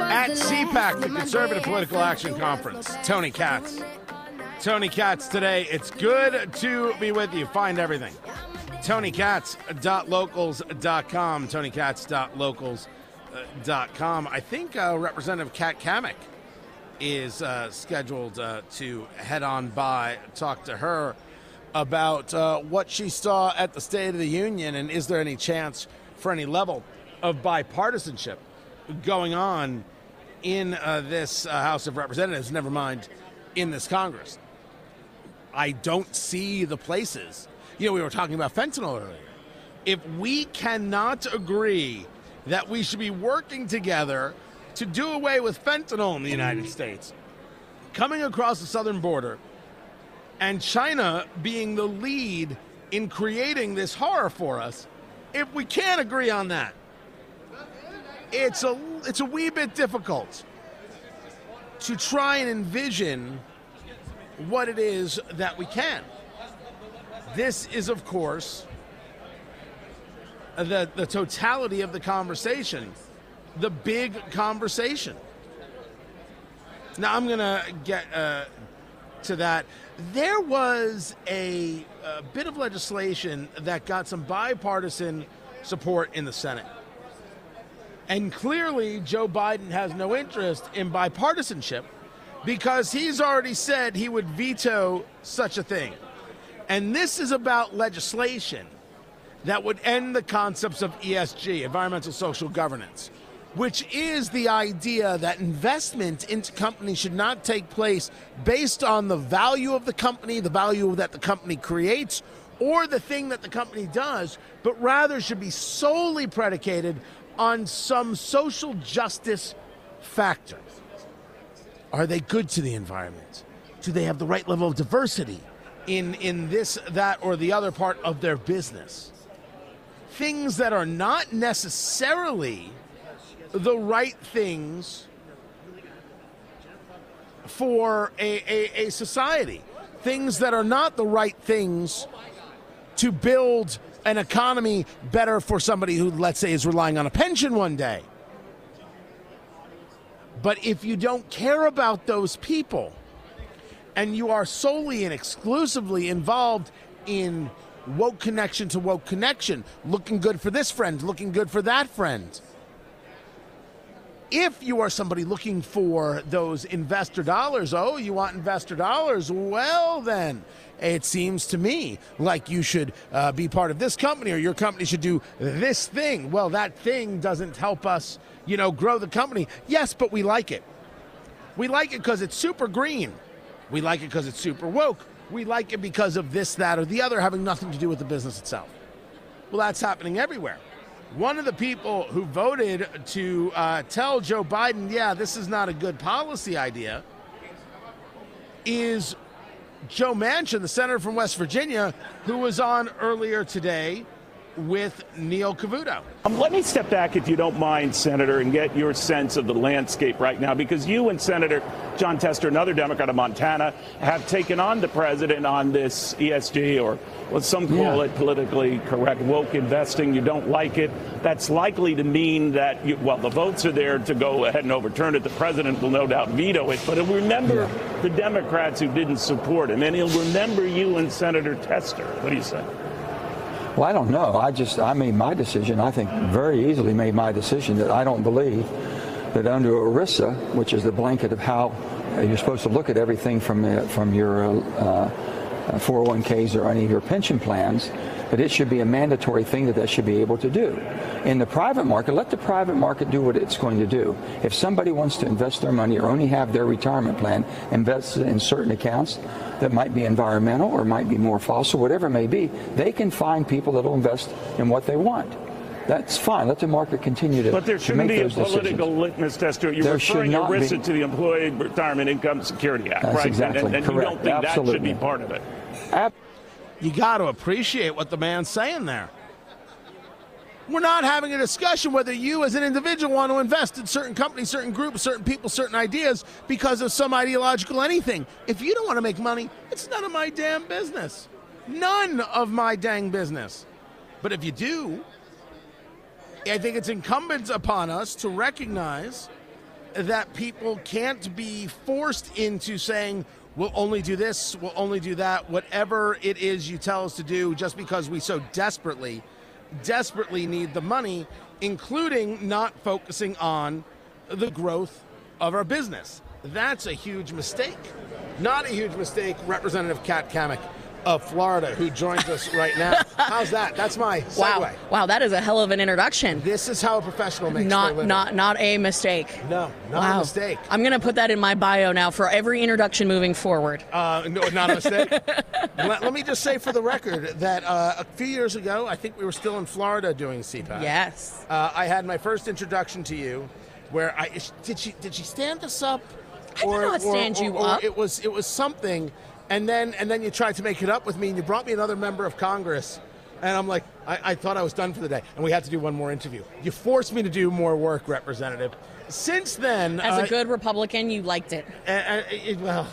At CPAC, the Conservative Political Action Conference, Tony Katz. Tony Katz today. It's good to be with you. Find everything. TonyKatz.locals.com. TonyKatz.locals.com. I think uh, Representative Kat Cammack is uh, scheduled uh, to head on by, talk to her about uh, what she saw at the State of the Union and is there any chance for any level of bipartisanship going on in uh, this uh, House of Representatives, never mind in this Congress. I don't see the places. You know, we were talking about fentanyl earlier. If we cannot agree that we should be working together to do away with fentanyl in the United States, coming across the southern border, and China being the lead in creating this horror for us, if we can't agree on that, it's a it's a wee bit difficult to try and envision what it is that we can. This is, of course, the the totality of the conversation, the big conversation. Now I'm gonna get uh, to that. There was a, a bit of legislation that got some bipartisan support in the Senate. And clearly, Joe Biden has no interest in bipartisanship because he's already said he would veto such a thing. And this is about legislation that would end the concepts of ESG, environmental social governance, which is the idea that investment into companies should not take place based on the value of the company, the value that the company creates, or the thing that the company does, but rather should be solely predicated on some social justice factor. Are they good to the environment? Do they have the right level of diversity in, in this, that, or the other part of their business? Things that are not necessarily the right things for a, a, a society. Things that are not the right things to build an economy better for somebody who, let's say, is relying on a pension one day. But if you don't care about those people and you are solely and exclusively involved in woke connection to woke connection, looking good for this friend, looking good for that friend. If you are somebody looking for those investor dollars, oh, you want investor dollars? Well, then it seems to me like you should uh, be part of this company or your company should do this thing. Well, that thing doesn't help us, you know, grow the company. Yes, but we like it. We like it because it's super green. We like it because it's super woke. We like it because of this, that, or the other, having nothing to do with the business itself. Well, that's happening everywhere. One of the people who voted to uh, tell Joe Biden, yeah, this is not a good policy idea, is Joe Manchin, the senator from West Virginia, who was on earlier today with Neil Cavuto. Um, let me step back, if you don't mind, Senator, and get your sense of the landscape right now, because you and Senator Jon Tester, another Democrat of Montana, have taken on the president on this ESG, or what some call yeah. it politically correct woke investing. You don't like it. That's likely to mean that, you, well, the votes are there to go ahead and overturn it. The president will no doubt veto it. But he'll remember yeah. the Democrats who didn't support him, and he'll remember you and Senator Tester. What do you say? Well, I don't know. I just I made my decision. I think very easily made my decision that I don't believe that under ERISA, which is the blanket of how you're supposed to look at everything from uh, from your uh, uh, 401ks or any of your pension plans, that it should be a mandatory thing that that should be able to do. In the private market, let the private market do what it's going to do. If somebody wants to invest their money or only have their retirement plan invested in certain accounts that might be environmental or might be more fossil, whatever it may be, they can find people that will invest in what they want. That's fine. Let the market continue to. But there shouldn't make be a those decisions. political litmus test to it. You're There referring ERISA be. to the Employee Retirement Income Security Act, That's right? exactly and and, you correct. don't think that should Absolutely. be part of it. You got to appreciate what the man's saying there. We're not having a discussion whether you as an individual want to invest in certain companies, certain groups, certain people, certain ideas because of some ideological anything. If you don't want to make money, it's none of my damn business. None of my dang business. But if you do, I think it's incumbent upon us to recognize that people can't be forced into saying, we'll only do this, we'll only do that, whatever it is you tell us to do, just because we so desperately, desperately need the money, including not focusing on the growth of our business. That's a huge mistake. Not a huge mistake, Representative Kat Cammack of Florida, who joins us right now. How's that? That's my segue. Wow, wow, that is a hell of an introduction. This is how a professional makes Not, not, not a mistake. No, not wow. a mistake. I'm gonna put that in my bio now for every introduction moving forward. Uh, no, not a mistake. let, let me just say for the record that uh, a few years ago, I think we were still in Florida doing CPAC. yes. Uh, I had my first introduction to you, where I did she did she stand us up, I did not stand you or up. It was it was something, and then and then you tried to make it up with me, and you brought me another member of Congress, and I'm like, I, I thought I was done for the day, and we had to do one more interview. You forced me to do more work, Representative. Since then, As uh, a good Republican, you liked it. uh, uh, it- well,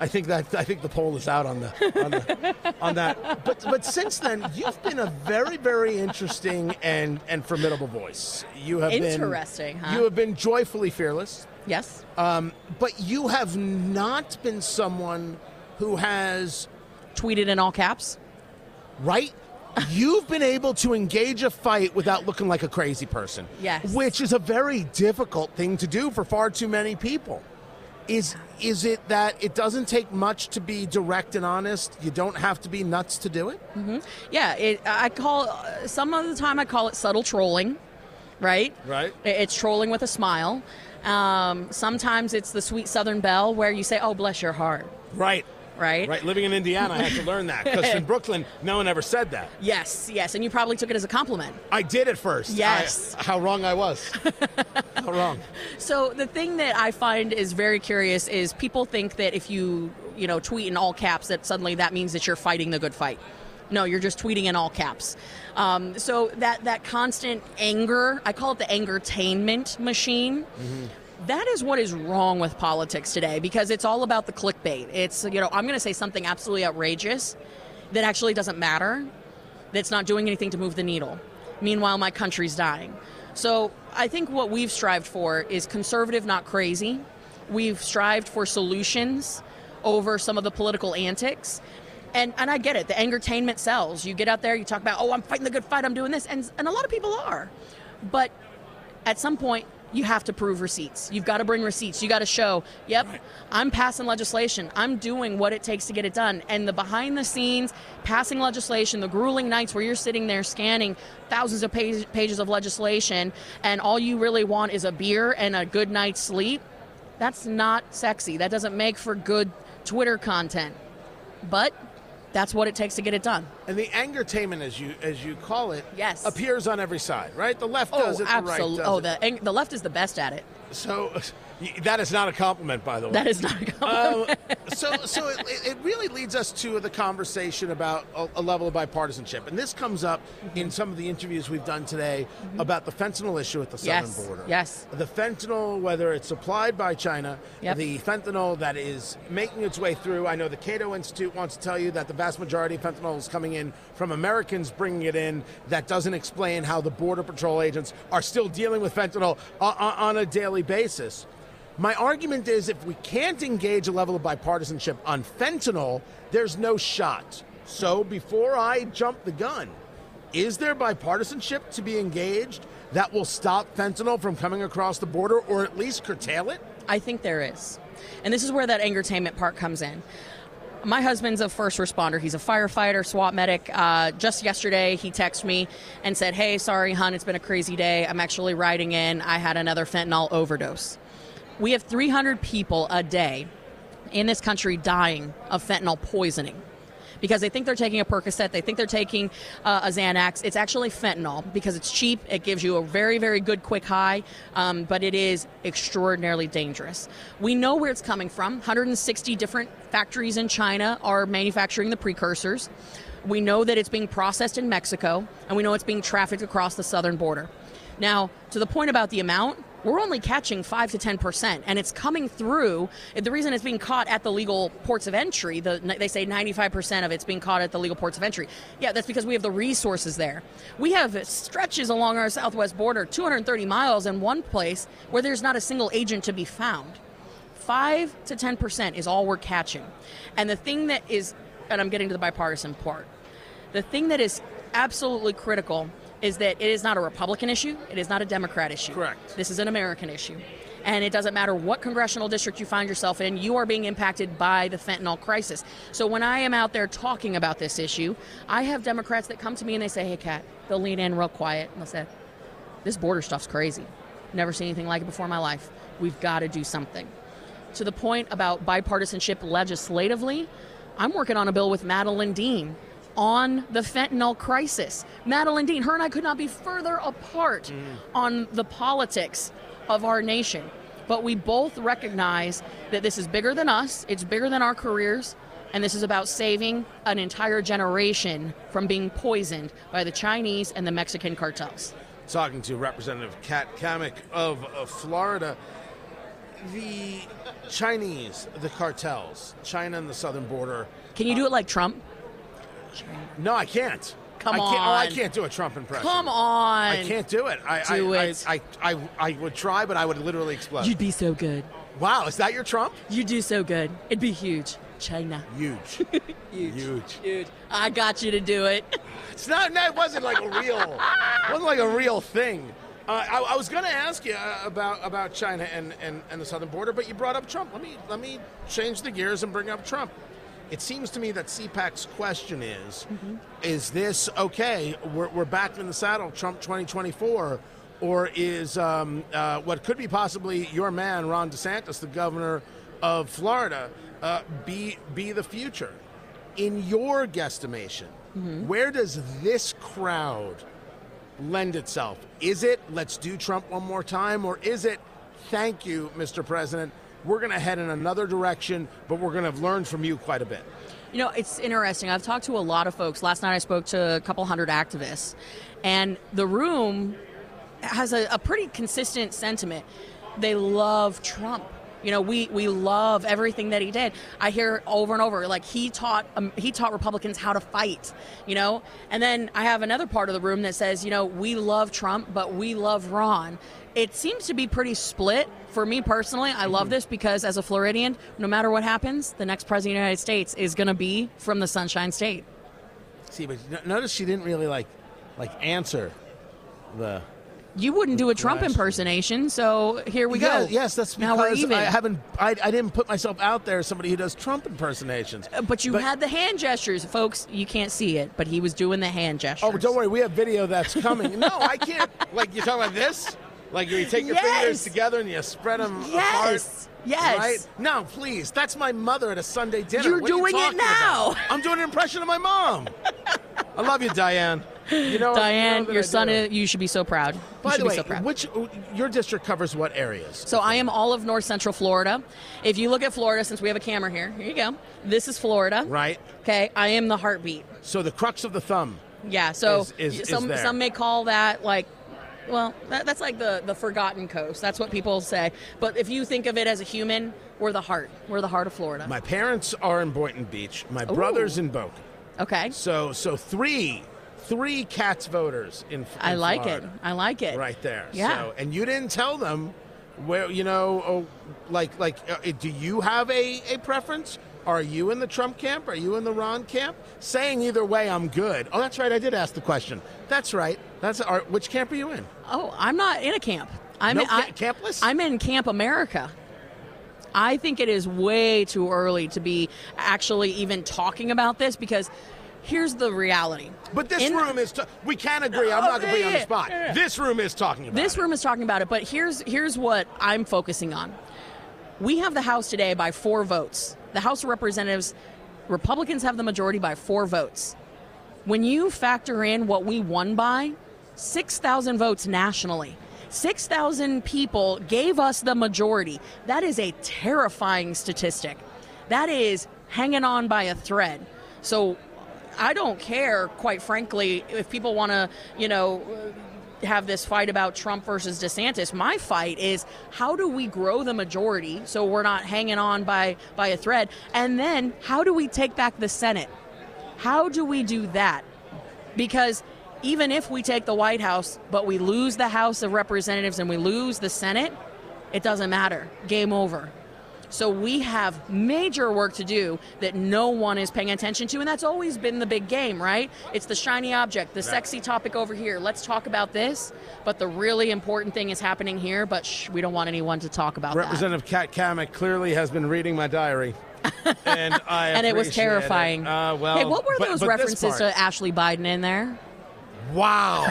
I think that I think the poll is out on the on, the, on that. But but since then, you've been a very very interesting and and formidable voice. You have Interesting, been huh? you have been joyfully fearless. Yes. Um, but you have not been someone who has Tweeted in all caps. right. You've been able to engage a fight without looking like a crazy person. Yes. Which is a very difficult thing to do for far too many people. Is is it that it doesn't take much to be direct and honest? You don't have to be nuts to do it? Yeah, it, I call some of the time I call it subtle trolling, right? Right. It's trolling with a smile. Um, sometimes it's the sweet Southern belle where you say, "Oh, bless your heart," Right. Right? Right. Living in Indiana, I had to learn that because in Brooklyn, no one ever said that. Yes, yes, and you probably took it as a compliment. I did at first. Yes. I- how wrong I was. how wrong. So the thing that I find is very curious is people think that if you, you know, tweet in all caps that suddenly that means that you're fighting the good fight. No, you're just tweeting in all caps. Um, so that that constant anger, I call it the angertainment machine. That is what is wrong with politics today because it's all about the clickbait. It's you know I'm going to say something absolutely outrageous that actually doesn't matter that's not doing anything to move the needle. Meanwhile, my country's dying. So I think what we've strived for is conservative, not crazy. We've strived for solutions over some of the political antics. And, and I get it. The entertainment sells. You get out there, you talk about, oh, I'm fighting the good fight, I'm doing this. And, and a lot of people are. But at some point, you have to prove receipts. You've got to bring receipts. You got to show, yep, I'm passing legislation. I'm doing what it takes to get it done. And the behind the scenes passing legislation, the grueling nights where you're sitting there scanning thousands of page, pages of legislation and all you really want is a beer and a good night's sleep, that's not sexy. That doesn't make for good Twitter content. But that's what it takes to get it done. And the angertainment, as you as you call it, Yes. appears on every side, right? The left Oh, does it, the right absolutely. does Oh, it. the, ang- the left is the best at it. So that is not a compliment, by the way. That is not a compliment. Um, so, so it, it really leads us to the conversation about a, a level of bipartisanship, and this comes up in some of the interviews we've done today about the fentanyl issue at the southern Yes, border. yes. the fentanyl, whether it's supplied by China, Yep. the fentanyl that is making its way through. I know the Cato Institute wants to tell you that the vast majority of fentanyl is coming in from Americans bringing it in. That doesn't explain how the border patrol agents are still dealing with fentanyl on, on a daily basis. My argument is if we can't engage a level of bipartisanship on fentanyl, there's no shot. So before I jump the gun, is there bipartisanship to be engaged that will stop fentanyl from coming across the border or at least curtail it? I think there is. And this is where that entertainment part comes in. My husband's a first responder. He's a firefighter, SWAT medic. Uh, just yesterday, he texted me and said, Hey, sorry, hon, it's been a crazy day. I'm actually riding in. I had another fentanyl overdose. We have 300 people a day in this country dying of fentanyl poisoning because they think they're taking a Percocet, they think they're taking uh, a Xanax. It's actually fentanyl because it's cheap. It gives you a very, very good quick high, um, but it is extraordinarily dangerous. We know where it's coming from. 160 different factories in China are manufacturing the precursors. We know that it's being processed in Mexico, and we know it's being trafficked across the southern border. Now, to the point about the amount, we're only catching 5 to 10%, and it's coming through. The reason it's being caught at the legal ports of entry, the, they say 95% of it's being caught at the legal ports of entry. Yeah, that's because we have the resources there. We have stretches along our southwest border, 230 miles in one place, where there's not a single agent to be found. 5 to 10% is all we're catching. And the thing that is, and I'm getting to the bipartisan part, the thing that is absolutely critical is that it is not a Republican issue, it is not a Democrat issue. Correct. This is an American issue. And it doesn't matter what congressional district you find yourself in, you are being impacted by the fentanyl crisis. So when I am out there talking about this issue, I have Democrats that come to me and they say, Hey, Kat, they'll lean in real quiet and they'll say, This border stuff's crazy. Never seen anything like it before in my life. We've got to do something. To the point about bipartisanship legislatively, I'm working on a bill with Madeline Dean on the fentanyl crisis. Madeline Dean, her and I could not be further apart mm. on the politics of our nation. But we both recognize that this is bigger than us, it's bigger than our careers, and this is about saving an entire generation from being poisoned by the Chinese and the Mexican cartels. Talking to Representative Kat Cammack of, of Florida, the Chinese, the cartels, China and the southern border. Can you do it like Trump? No, I can't. Come I can't, on. Oh, I can't do a Trump impression. Come on. I can't do it. I, do I, it. I, I, I, I would try, but I would literally explode. You'd be so good. Wow, is that your Trump? You'd do so good. It'd be huge. China. Huge. huge. Huge. Huge. I got you to do it. It's not. No, it wasn't like a real. it wasn't like a real thing. Uh, I, I, was going to ask you uh, about about China and, and, and the southern border, but you brought up Trump. Let me let me change the gears and bring up Trump. It seems to me that CPAC's question is mm-hmm. is this okay? We're, we're back in the saddle, Trump 2024, or is um, uh, what could be possibly your man, Ron DeSantis, the governor of Florida, uh, be, be the future? In your guesstimation, mm-hmm. where does this crowd lend itself? Is it let's do Trump one more time, or is it thank you, Mr. President? We're going to head in another direction, but we're going to learn from you quite a bit. You know, it's interesting. I've talked to a lot of folks. Last night I spoke to a couple hundred activists, and the room has a, a pretty consistent sentiment. They love Trump you know, we we love everything that he did. I hear over and over like he taught um, he taught Republicans how to fight. You know, and then I have another part of the room that says, you know, we love Trump, but we love Ron. It seems to be pretty split. For me personally, I love mm-hmm. this because as a Floridian, no matter what happens, the next president of the United States is going to be from the Sunshine State. See, but notice she didn't really like like answer the you wouldn't do a Trump impersonation, so here we yeah, go. Yes, that's now we're because even. I haven't. I, I, didn't put myself out there as somebody who does Trump impersonations. Uh, but you but, had the hand gestures, folks. You can't see it, but he was doing the hand gestures. Oh, don't worry, we have video that's coming. no, I can't. Like you're talking about this. Like you take your yes. fingers together and you spread them yes. apart. Yes. Right? No, please. That's my mother at a Sunday dinner. You're what doing you it now. About? I'm doing an impression of my mom. I love you, Diane. You know, Diane, you know your son, is, you should be so proud. By the way, so which your district covers what areas? So I am all of North Central Florida. If you look at Florida, since we have a camera here, here you go. This is Florida. Right. Okay, I am the heartbeat. So the crux of the thumb. Yeah. So is, is, some some may call that like well, that, that's like the, the forgotten coast. That's what people say. But if you think of it as a human, we're the heart. We're the heart of Florida. My parents are in Boynton Beach. My Ooh. brother's in Boca. Okay. So so three three cats voters in, in I like Florida. it. I like it. Right there. Yeah. So, and you didn't tell them where you know oh, like like uh, do you have a, a preference? Are you in the Trump camp? Are you in the Ron camp? Saying either way, I'm good. Oh, that's right. I did ask the question. That's right. That's our, which camp are you in? Oh, I'm not in a camp. I'm no, in, I, campless. I'm in Camp America. I think it is way too early to be actually even talking about this because here's the reality. But this In- room is. T- we can't agree. I'm not going to be on the spot. yeah, yeah. This room is talking about. This it. room is talking about it, but here's here's what I'm focusing on. We have the House today by four votes. The House of Representatives, Republicans have the majority by four votes. When you factor in what we won by, 6,000 votes nationally. 6,000 people gave us the majority. That is a terrifying statistic. That is hanging on by a thread. So I don't care, quite frankly, if people want to, you know, have this fight about Trump versus DeSantis. My fight is how do we grow the majority so we're not hanging on by by a thread, and then how do we take back the Senate? How do we do that? Because even if we take the White House, but we lose the House of Representatives and we lose the Senate, it doesn't matter. Game over. So we have major work to do that no one is paying attention to, and that's always been the big game, right? It's the shiny object, the sexy topic over here. Let's talk about this, but the really important thing is happening here. But shh, we don't want anyone to talk about that. Representative Kat Cammack clearly has been reading my diary. and I And it was terrifying. Uh, well, hey, what were but- those but references to Ashley Biden in there? Wow.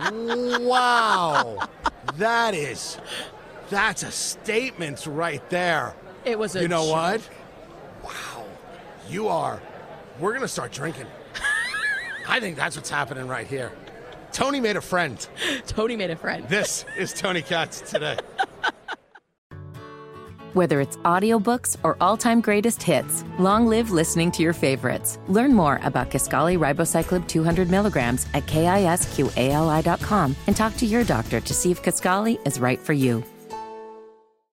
wow. That is that's a statement right there. It was a You know joke. what? Wow. You are we're going to start drinking. I think that's what's happening right here. Tony made a friend. Tony made a friend. This is Tony Katz today. Whether it's audiobooks or all-time greatest hits, long live listening to your favorites. Learn more about Kisqali Ribociclib 200 milligrams at kisqali.com and talk to your doctor to see if Kisqali is right for you.